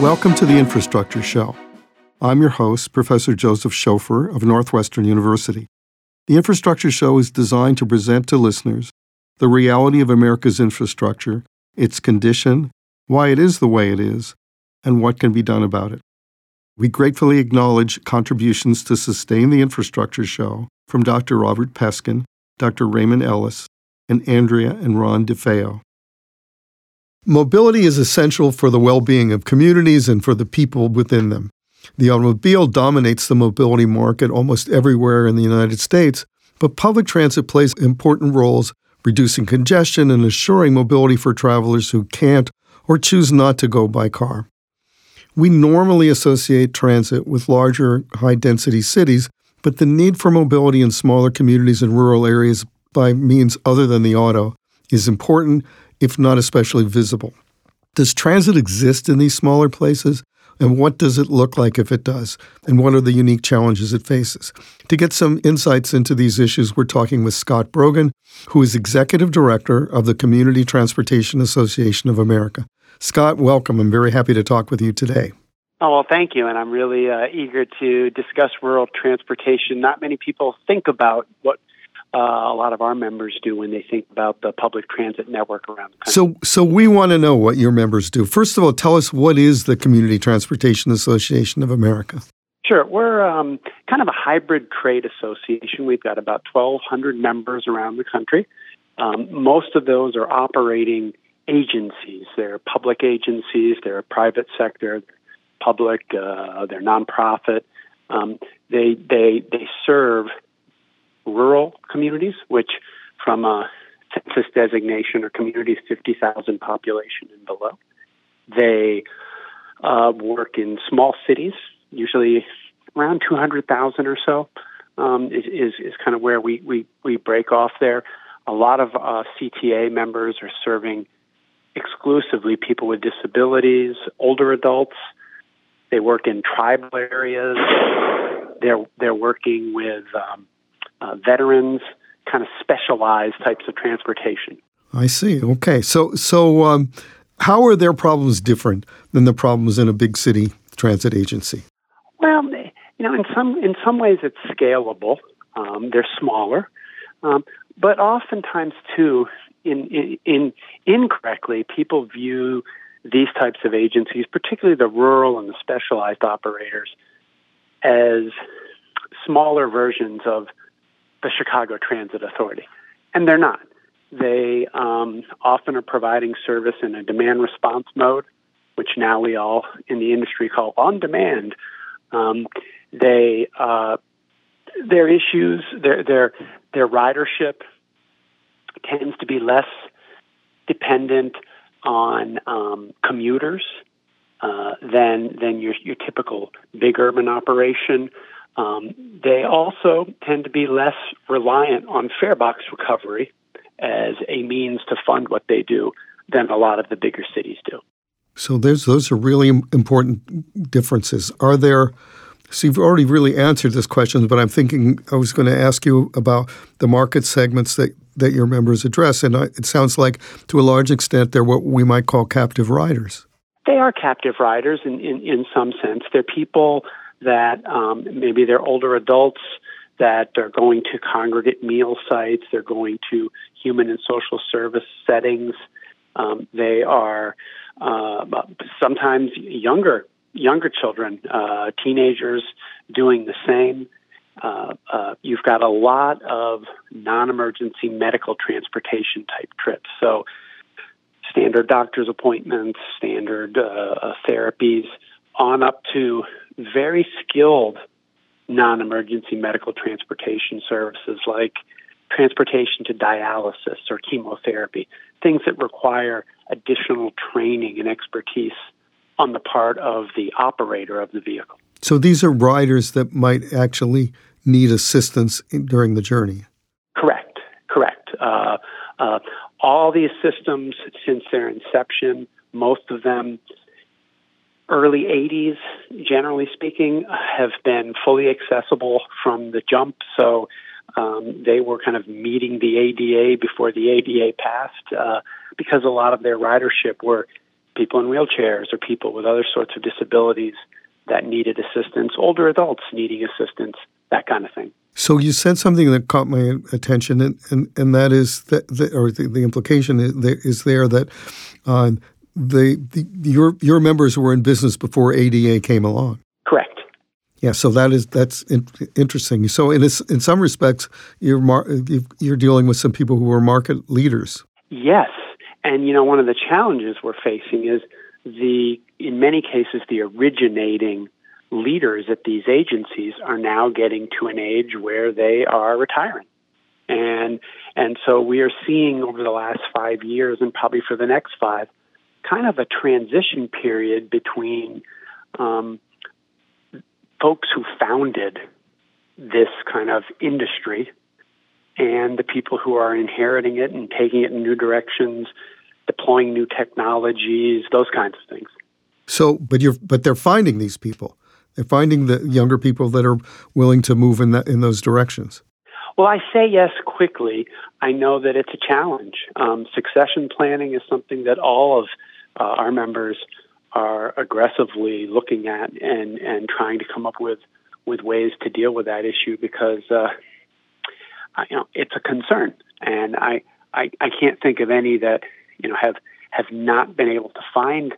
Welcome to the Infrastructure Show. I'm your host, Professor Joseph Schofer of Northwestern University. The Infrastructure Show is designed to present to listeners the reality of America's infrastructure, its condition, why it is the way it is, and what can be done about it. We gratefully acknowledge contributions to sustain the Infrastructure Show from Dr. Robert Peskin, Dr. Raymond Ellis, and Andrea and Ron DeFeo. Mobility is essential for the well being of communities and for the people within them. The automobile dominates the mobility market almost everywhere in the United States, but public transit plays important roles reducing congestion and assuring mobility for travelers who can't or choose not to go by car. We normally associate transit with larger, high density cities, but the need for mobility in smaller communities and rural areas by means other than the auto is important, if not especially visible. Does transit exist in these smaller places? And what does it look like if it does? And what are the unique challenges it faces? To get some insights into these issues, we're talking with Scott Brogan, who is Executive Director of the Community Transportation Association of America. Scott, welcome. I'm very happy to talk with you today. Oh, well, thank you. And I'm really uh, eager to discuss rural transportation. Not many people think about what uh, a lot of our members do when they think about the public transit network around the country. So, so we want to know what your members do. First of all, tell us what is the Community Transportation Association of America? Sure. We're um, kind of a hybrid trade association. We've got about 1,200 members around the country. Um, most of those are operating agencies. They're public agencies, they're private sector, public, uh, they're nonprofit. Um, they, they, they serve rural communities, which from a census designation are communities 50,000 population and below. They uh, work in small cities, usually around 200,000 or so, um, is, is, is, kind of where we, we, we break off there. A lot of uh, CTA members are serving exclusively people with disabilities, older adults. They work in tribal areas. They're, they're working with um, uh, veterans, kind of specialized types of transportation. I see. Okay, so so um, how are their problems different than the problems in a big city transit agency? Well, you know, in some in some ways it's scalable. Um, they're smaller, um, but oftentimes too, in, in, in incorrectly, people view these types of agencies, particularly the rural and the specialized operators, as smaller versions of the Chicago Transit Authority. And they're not. They um, often are providing service in a demand response mode, which now we all in the industry call on demand. Um, they uh, their issues, their their their ridership tends to be less dependent on um, commuters uh, than than your your typical big urban operation. Um, they also tend to be less reliant on fare box recovery as a means to fund what they do than a lot of the bigger cities do. So there's those are really important differences. Are there? So you've already really answered this question, but I'm thinking I was going to ask you about the market segments that that your members address, and it sounds like to a large extent they're what we might call captive riders. They are captive riders in, in, in some sense. They're people that um, maybe they're older adults that are going to congregate meal sites, they're going to human and social service settings. Um, they are uh, sometimes younger younger children, uh, teenagers doing the same. Uh, uh, you've got a lot of non-emergency medical transportation type trips. So standard doctor's appointments, standard uh, uh, therapies, on up to very skilled non emergency medical transportation services like transportation to dialysis or chemotherapy, things that require additional training and expertise on the part of the operator of the vehicle. So these are riders that might actually need assistance during the journey. Correct, correct. Uh, uh, all these systems, since their inception, most of them early 80s, generally speaking, have been fully accessible from the jump. So um, they were kind of meeting the ADA before the ADA passed uh, because a lot of their ridership were people in wheelchairs or people with other sorts of disabilities that needed assistance, older adults needing assistance, that kind of thing. So you said something that caught my attention, and, and, and that is that, the, or the, the implication is there, is there that uh, the, the your your members were in business before ADA came along. Correct. Yeah, so that is that's in, interesting. So in this, in some respects, you're mar- you're dealing with some people who are market leaders. Yes, and you know one of the challenges we're facing is the in many cases the originating leaders at these agencies are now getting to an age where they are retiring. And and so we are seeing over the last 5 years and probably for the next 5 kind of a transition period between um, folks who founded this kind of industry and the people who are inheriting it and taking it in new directions, deploying new technologies, those kinds of things. So, but you're but they're finding these people. They're finding the younger people that are willing to move in that in those directions. Well, I say yes quickly. I know that it's a challenge. Um, succession planning is something that all of uh, our members are aggressively looking at and and trying to come up with with ways to deal with that issue because uh, I, you know it's a concern, and I, I I can't think of any that you know have have not been able to find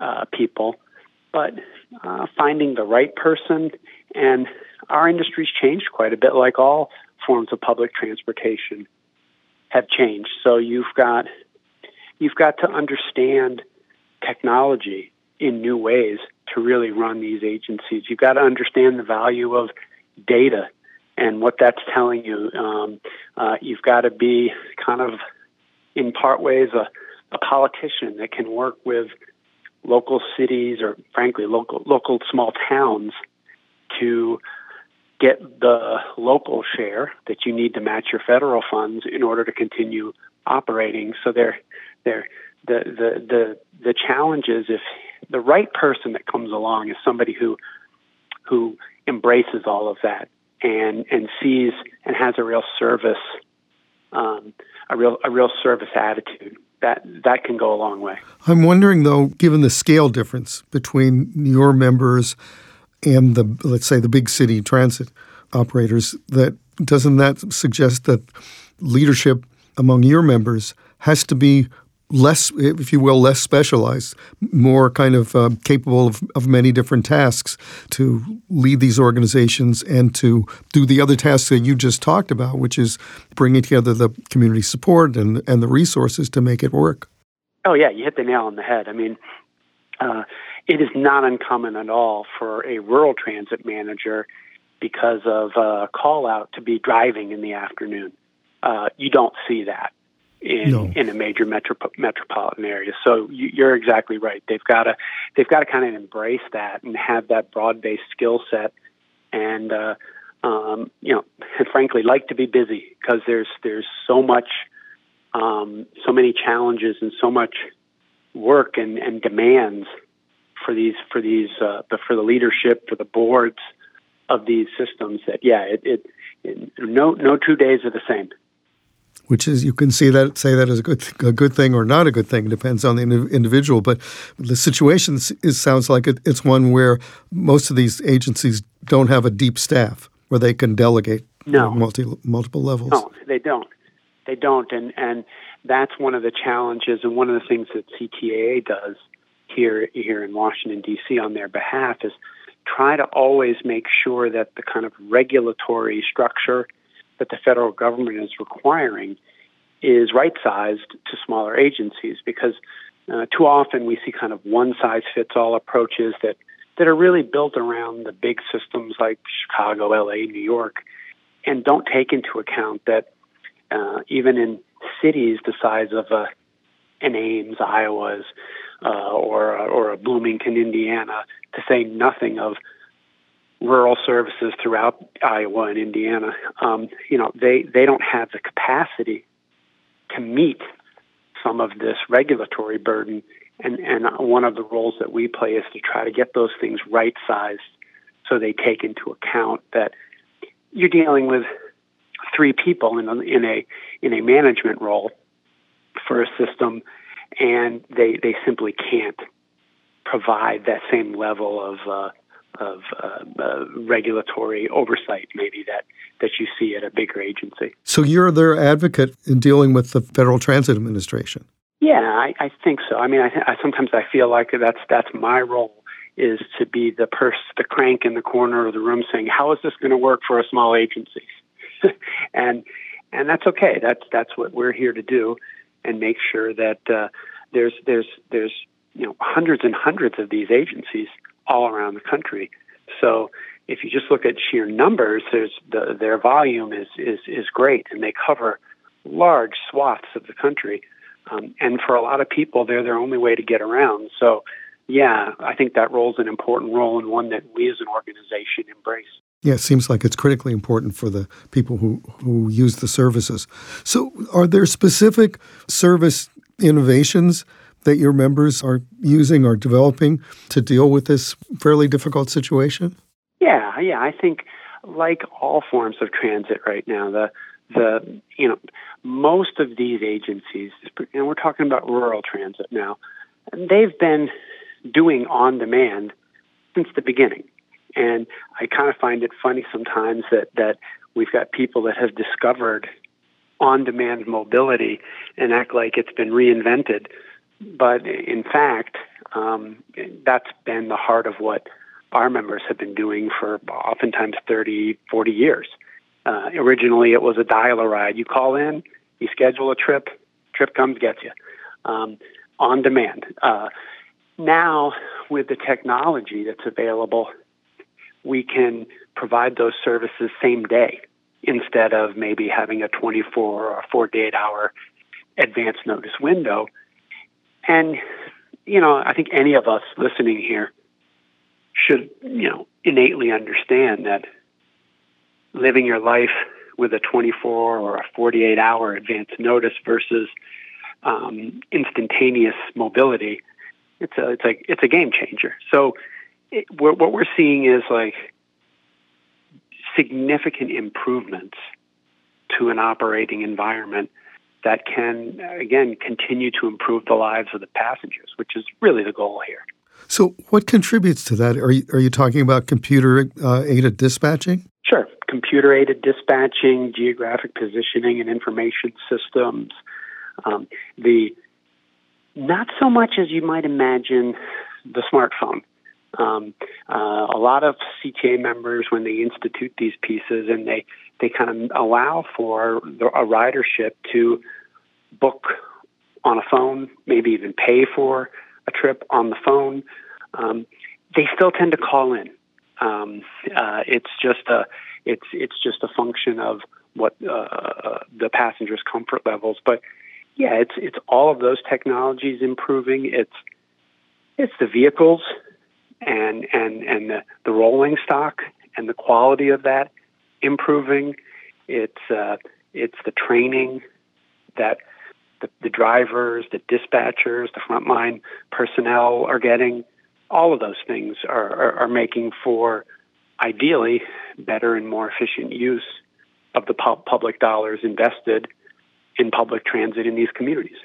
uh, people, but uh, finding the right person and our industry's changed quite a bit, like all forms of public transportation have changed. So you've got you've got to understand technology in new ways to really run these agencies. You've got to understand the value of data and what that's telling you. Um, uh, you've got to be kind of, in part ways, a, a politician that can work with local cities or, frankly, local local small towns to get the local share that you need to match your federal funds in order to continue operating. So they're they're the the the the challenge is if the right person that comes along is somebody who who embraces all of that and and sees and has a real service um, a real a real service attitude that that can go a long way. I'm wondering though, given the scale difference between your members and the let's say the big city transit operators, that doesn't that suggest that leadership among your members has to be less, if you will, less specialized, more kind of uh, capable of, of many different tasks to lead these organizations and to do the other tasks that you just talked about, which is bringing together the community support and, and the resources to make it work. Oh, yeah, you hit the nail on the head. I mean, uh, it is not uncommon at all for a rural transit manager because of a call out to be driving in the afternoon. Uh, you don't see that in no. in a major metro, metropolitan area. So you, are exactly right. They've got to they've got to kind of embrace that and have that broad based skill set, and uh, um, you know, and frankly, like to be busy because there's there's so much, um, so many challenges and so much work and, and demands for these for these uh, for the leadership for the boards of these systems that yeah it, it, it no no two days are the same which is you can see that say that as a good a good thing or not a good thing It depends on the individual. But the situation is, sounds like it, it's one where most of these agencies don't have a deep staff where they can delegate no. multi, multiple levels. No, they don't. They don't, and and that's one of the challenges and one of the things that CTAA does here here in Washington D.C. on their behalf is try to always make sure that the kind of regulatory structure that the federal government is requiring is right sized to smaller agencies because uh, too often we see kind of one size fits all approaches that, that are really built around the big systems like Chicago, LA, New York, and don't take into account that uh, even in cities the size of a, an Ames, Iowa's, uh, or, or a Bloomington, Indiana, to say nothing of rural services throughout Iowa and Indiana, um, you know, they, they don't have the capacity to meet some of this regulatory burden. And, and one of the roles that we play is to try to get those things right sized so they take into account that you're dealing with three people in a, in a, in a management role for a system and they they simply can't provide that same level of uh, of uh, uh, regulatory oversight, maybe that that you see at a bigger agency. So you're their advocate in dealing with the Federal Transit Administration. Yeah, I, I think so. I mean, I, I sometimes I feel like that's that's my role is to be the purse, the crank in the corner of the room, saying, "How is this going to work for a small agency?" and and that's okay. That's that's what we're here to do, and make sure that uh, there's there's there's you know hundreds and hundreds of these agencies all around the country. So if you just look at sheer numbers, the, their volume is, is is great, and they cover large swaths of the country. Um, and for a lot of people, they're their only way to get around. So, yeah, I think that role is an important role and one that we as an organization embrace. Yeah, it seems like it's critically important for the people who, who use the services. So, are there specific service innovations that your members are using or developing to deal with this fairly difficult situation? Yeah, yeah. I think, like all forms of transit right now, the the you know most of these agencies, and we're talking about rural transit now, they've been doing on demand since the beginning. And I kind of find it funny sometimes that that we've got people that have discovered on demand mobility and act like it's been reinvented but in fact, um, that's been the heart of what our members have been doing for oftentimes 30, 40 years. Uh, originally, it was a dial a ride. You call in, you schedule a trip, trip comes, gets you um, on demand. Uh, now, with the technology that's available, we can provide those services same day instead of maybe having a 24 or 48 hour advance notice window and, you know, I think any of us listening here should, you know, innately understand that living your life with a 24 or a 48 hour advance notice versus um, instantaneous mobility, it's a it's like it's a game changer. So it, what we're seeing is like significant improvements to an operating environment that can, again, continue to improve the lives of the passengers, which is really the goal here. So, what contributes to that? Are you, are you talking about computer uh, aided dispatching? Sure. Computer aided dispatching, geographic positioning and information systems. Um, the not so much as you might imagine the smartphone. Um, uh, a lot of CTA members, when they institute these pieces and they, they kind of allow for the, a ridership to book on a phone, maybe even pay for a trip on the phone, um, they still tend to call in. Um, uh, it's just a it's it's just a function of what uh, the passengers' comfort levels. But yeah, it's it's all of those technologies improving. It's it's the vehicles and and and the, the rolling stock and the quality of that improving. It's uh, it's the training that the, the drivers, the dispatchers, the frontline personnel are getting. All of those things are, are, are making for ideally better and more efficient use of the pu- public dollars invested in public transit in these communities.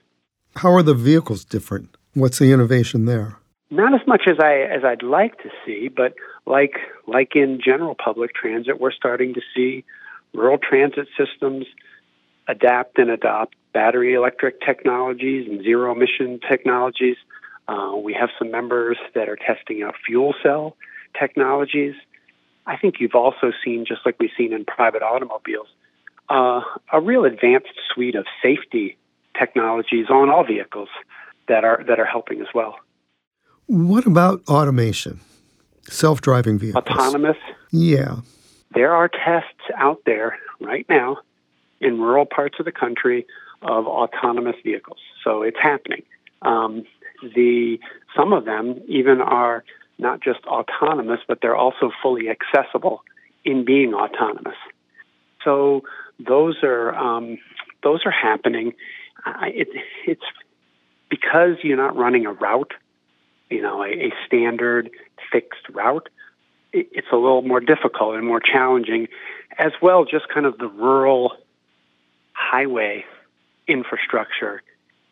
How are the vehicles different? What's the innovation there? Not as much as I as I'd like to see, but like like in general public transit, we're starting to see rural transit systems adapt and adopt battery electric technologies and zero emission technologies. Uh, we have some members that are testing out fuel cell technologies. I think you've also seen, just like we've seen in private automobiles, uh, a real advanced suite of safety technologies on all vehicles that are that are helping as well. What about automation? Self driving vehicles? Autonomous? Yeah. There are tests out there right now in rural parts of the country of autonomous vehicles. So it's happening. Um, the some of them even are not just autonomous, but they're also fully accessible in being autonomous. So those are um, those are happening. it, it's because you're not running a route you know, a, a standard fixed route, it, it's a little more difficult and more challenging, as well. Just kind of the rural highway infrastructure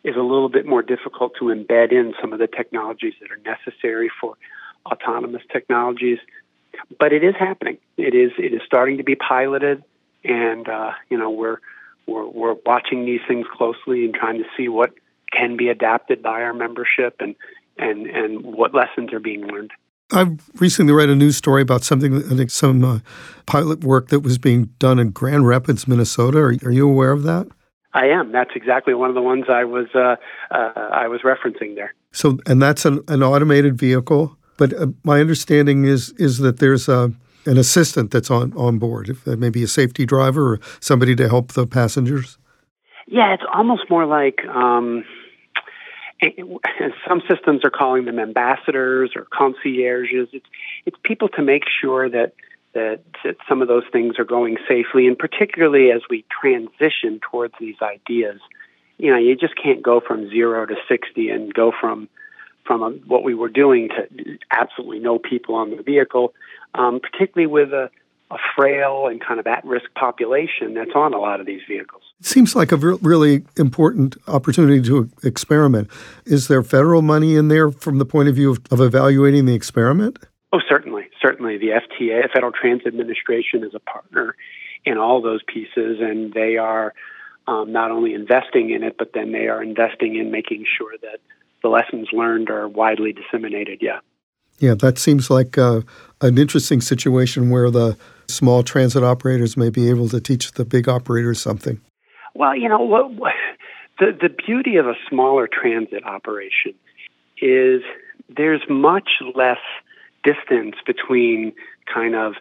is a little bit more difficult to embed in some of the technologies that are necessary for autonomous technologies. But it is happening. It is it is starting to be piloted, and uh, you know we're we're we're watching these things closely and trying to see what can be adapted by our membership and and and what lessons are being learned. I've recently read a news story about something, I think some uh, pilot work that was being done in Grand Rapids, Minnesota. Are, are, you aware of that? I am. That's exactly one of the ones I was uh, uh, I was referencing there. So, and that's an, an automated vehicle. But uh, my understanding is is that there's a an assistant that's on on board, if uh, maybe a safety driver or somebody to help the passengers. Yeah, it's almost more like. Um, some systems are calling them ambassadors or concierges. It's it's people to make sure that, that that some of those things are going safely, and particularly as we transition towards these ideas, you know, you just can't go from zero to sixty and go from from a, what we were doing to absolutely no people on the vehicle, um, particularly with a, a frail and kind of at risk population that's on a lot of these vehicles. It seems like a re- really important opportunity to experiment. Is there federal money in there from the point of view of, of evaluating the experiment? Oh, certainly. Certainly. The FTA, the Federal Transit Administration, is a partner in all those pieces, and they are um, not only investing in it, but then they are investing in making sure that the lessons learned are widely disseminated. Yeah. Yeah, that seems like uh, an interesting situation where the small transit operators may be able to teach the big operators something. Well, you know, what, what, the the beauty of a smaller transit operation is there's much less distance between kind of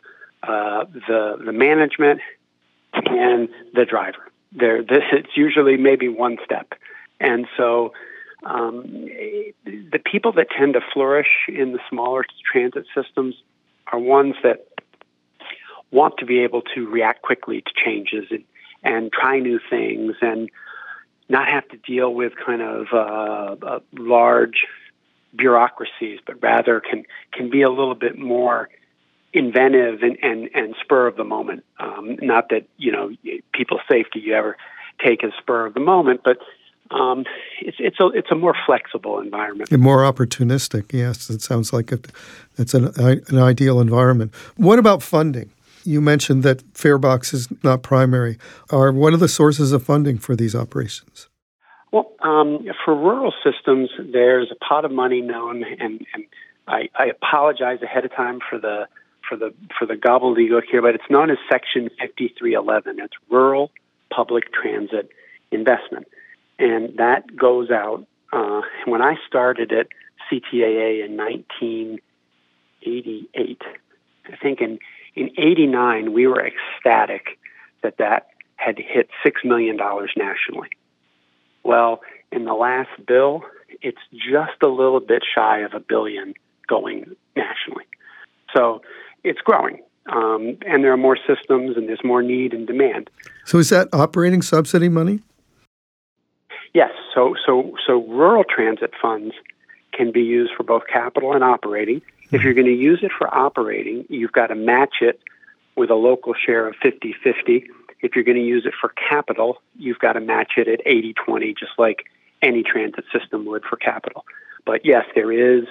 uh, the the management and the driver. There, this, it's usually maybe one step, and so um, the people that tend to flourish in the smaller transit systems are ones that want to be able to react quickly to changes and, and try new things and not have to deal with kind of uh, uh, large bureaucracies, but rather can can be a little bit more inventive and, and, and spur of the moment. Um, not that you know people's safety you ever take as spur of the moment, but um, it's it's a it's a more flexible environment. And more opportunistic. Yes, it sounds like it, it's an an ideal environment. What about funding? You mentioned that Farebox is not primary. Are what are the sources of funding for these operations? Well, um, for rural systems, there's a pot of money known, and, and I, I apologize ahead of time for the for the for the gobbledygook here, but it's known as Section 5311. It's Rural Public Transit Investment and that goes out. Uh, when I started at CTAA in 1988, I think in in '89 we were ecstatic that that had hit six million dollars nationally. Well, in the last bill, it's just a little bit shy of a billion going nationally. So it's growing. Um, and there are more systems and there's more need and demand. So is that operating subsidy money? Yes, so so so rural transit funds can be used for both capital and operating. If you're going to use it for operating, you've got to match it with a local share of 50-50. If you're going to use it for capital, you've got to match it at 80-20 just like any transit system would for capital. But yes, there is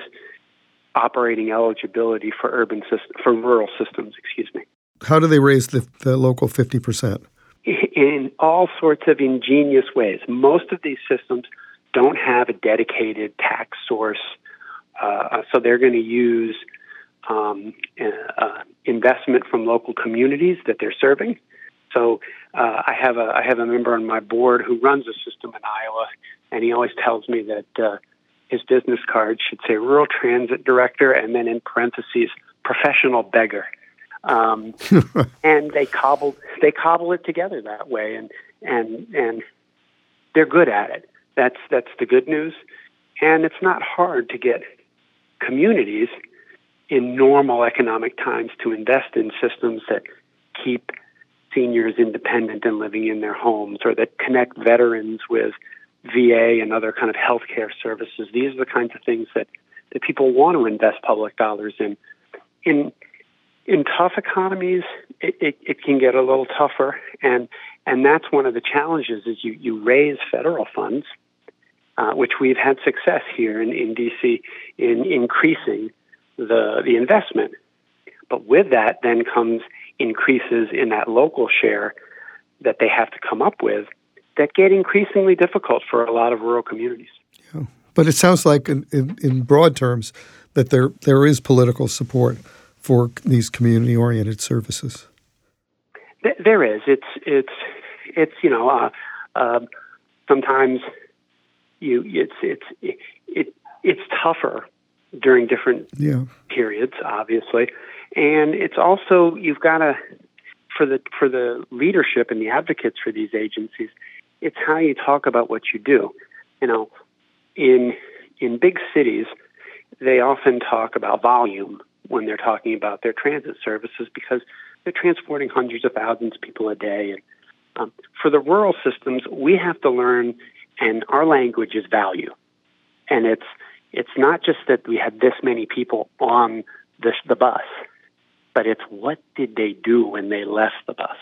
operating eligibility for urban system, for rural systems, excuse me. How do they raise the, the local 50%? in all sorts of ingenious ways. Most of these systems don't have a dedicated tax source, uh, so they're going to use um, uh, investment from local communities that they're serving. So uh, I have a I have a member on my board who runs a system in Iowa, and he always tells me that uh, his business card should say rural transit director and then in parentheses professional beggar um, and they cobble they cobble it together that way, and and and they're good at it. That's that's the good news, and it's not hard to get communities in normal economic times to invest in systems that keep seniors independent and living in their homes, or that connect veterans with VA and other kind of healthcare services. These are the kinds of things that that people want to invest public dollars in. In in tough economies, it, it, it, can get a little tougher, and and that's one of the challenges is you you raise federal funds, uh, which we've had success here in, in DC in increasing the the investment. But with that, then comes increases in that local share that they have to come up with that get increasingly difficult for a lot of rural communities. Yeah. But it sounds like, in, in, in broad terms, that there there is political support for these community oriented services. There is. It's it's it's you know uh, uh, sometimes you it's it's it, it it's tougher during different yeah. periods, obviously, and it's also you've got to for the for the leadership and the advocates for these agencies. It's how you talk about what you do. You know, in in big cities, they often talk about volume when they're talking about their transit services because they're transporting hundreds of thousands of people a day. And um, for the rural systems, we have to learn, and our language is value. And it's it's not just that we had this many people on this, the bus, but it's what did they do when they left the bus,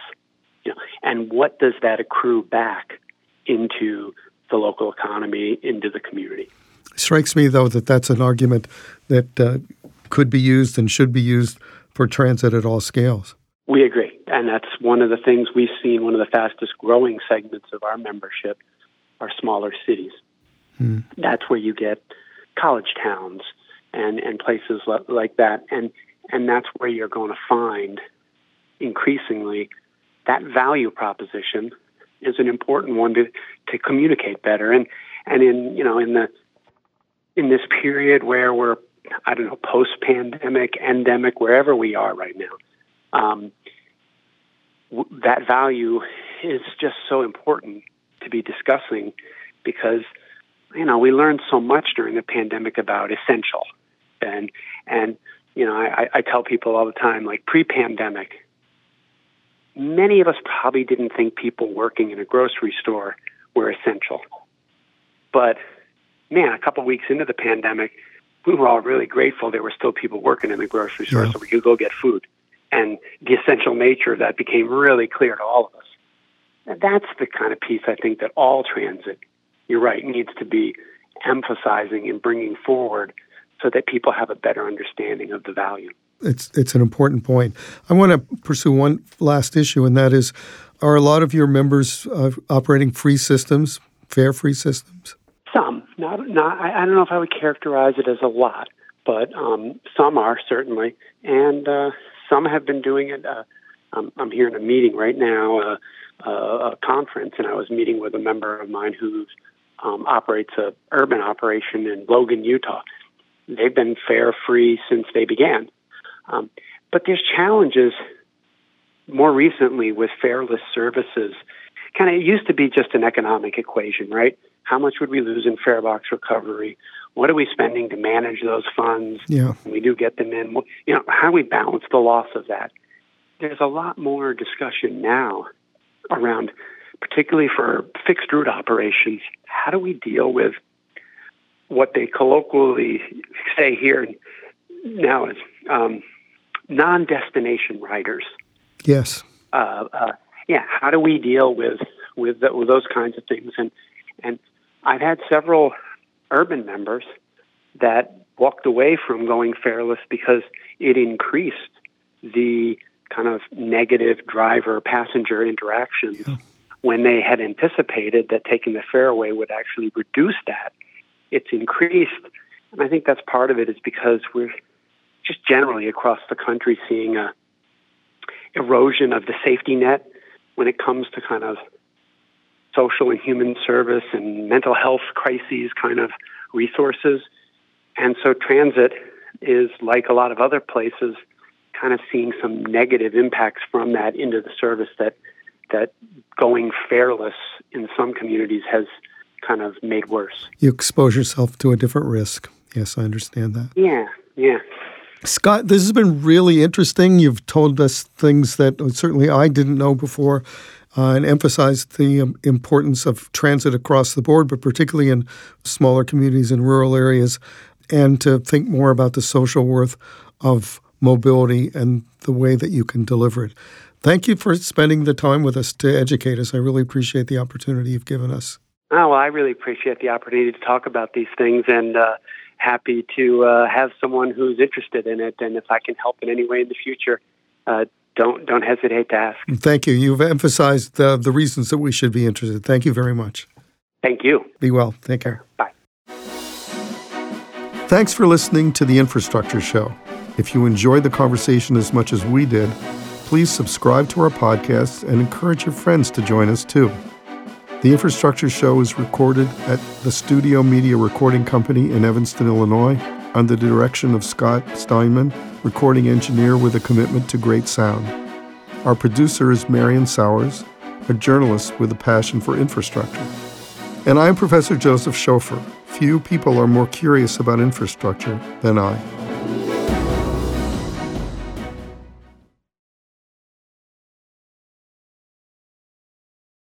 you know, and what does that accrue back into the local economy, into the community. strikes me though that that's an argument that uh, could be used and should be used for transit at all scales. We agree. And that's one of the things we've seen, one of the fastest growing segments of our membership are smaller cities. Hmm. That's where you get college towns and, and places like that. And, and that's where you're going to find increasingly that value proposition is an important one to, to communicate better. And, and in, you know, in the, in this period where we're, I don't know, post pandemic, endemic, wherever we are right now, um, w- that value is just so important be discussing because you know we learned so much during the pandemic about essential and and you know I, I tell people all the time like pre-pandemic many of us probably didn't think people working in a grocery store were essential but man a couple weeks into the pandemic we were all really grateful there were still people working in the grocery store yeah. so we could go get food and the essential nature of that became really clear to all of us. That's the kind of piece I think that all transit, you're right, needs to be emphasizing and bringing forward so that people have a better understanding of the value. It's it's an important point. I want to pursue one last issue, and that is: Are a lot of your members uh, operating free systems, fare-free systems? Some, not not. I, I, don't know if I would characterize it as a lot, but um, some are certainly, and uh, some have been doing it. Uh, I'm, I'm here in a meeting right now, uh, a conference, and I was meeting with a member of mine who um, operates a urban operation in Logan, Utah. They've been fare free since they began, um, but there's challenges more recently with fareless services. Kind of, it used to be just an economic equation, right? How much would we lose in fare box recovery? what are we spending to manage those funds? Yeah. we do get them in. You know, how do we balance the loss of that? There's a lot more discussion now around, particularly for fixed route operations, how do we deal with what they colloquially say here now is um, non-destination riders. Yes. Uh, uh, yeah. How do we deal with with, the, with those kinds of things? And and I've had several urban members that walked away from going fareless because it increased the kind of negative driver passenger interactions yeah. when they had anticipated that taking the fare away would actually reduce that. It's increased. And I think that's part of it is because we're just generally across the country seeing a erosion of the safety net when it comes to kind of social and human service and mental health crises kind of resources. And so transit is like a lot of other places kind of seeing some negative impacts from that into the service that that going fareless in some communities has kind of made worse. You expose yourself to a different risk. Yes, I understand that. Yeah, yeah. Scott, this has been really interesting. You've told us things that certainly I didn't know before uh, and emphasized the um, importance of transit across the board, but particularly in smaller communities and rural areas, and to think more about the social worth of mobility and the way that you can deliver it. Thank you for spending the time with us to educate us. I really appreciate the opportunity you've given us. Oh, well, I really appreciate the opportunity to talk about these things and uh, happy to uh, have someone who's interested in it. And if I can help in any way in the future, uh, don't don't hesitate to ask. Thank you. You've emphasized the, the reasons that we should be interested. Thank you very much. Thank you. Be well. Take care. Bye. Thanks for listening to the Infrastructure Show. If you enjoyed the conversation as much as we did, please subscribe to our podcast and encourage your friends to join us too. The Infrastructure Show is recorded at the Studio Media Recording Company in Evanston, Illinois, under the direction of Scott Steinman, recording engineer with a commitment to great sound. Our producer is Marion Sowers, a journalist with a passion for infrastructure. And I'm Professor Joseph Schofer. Few people are more curious about infrastructure than I.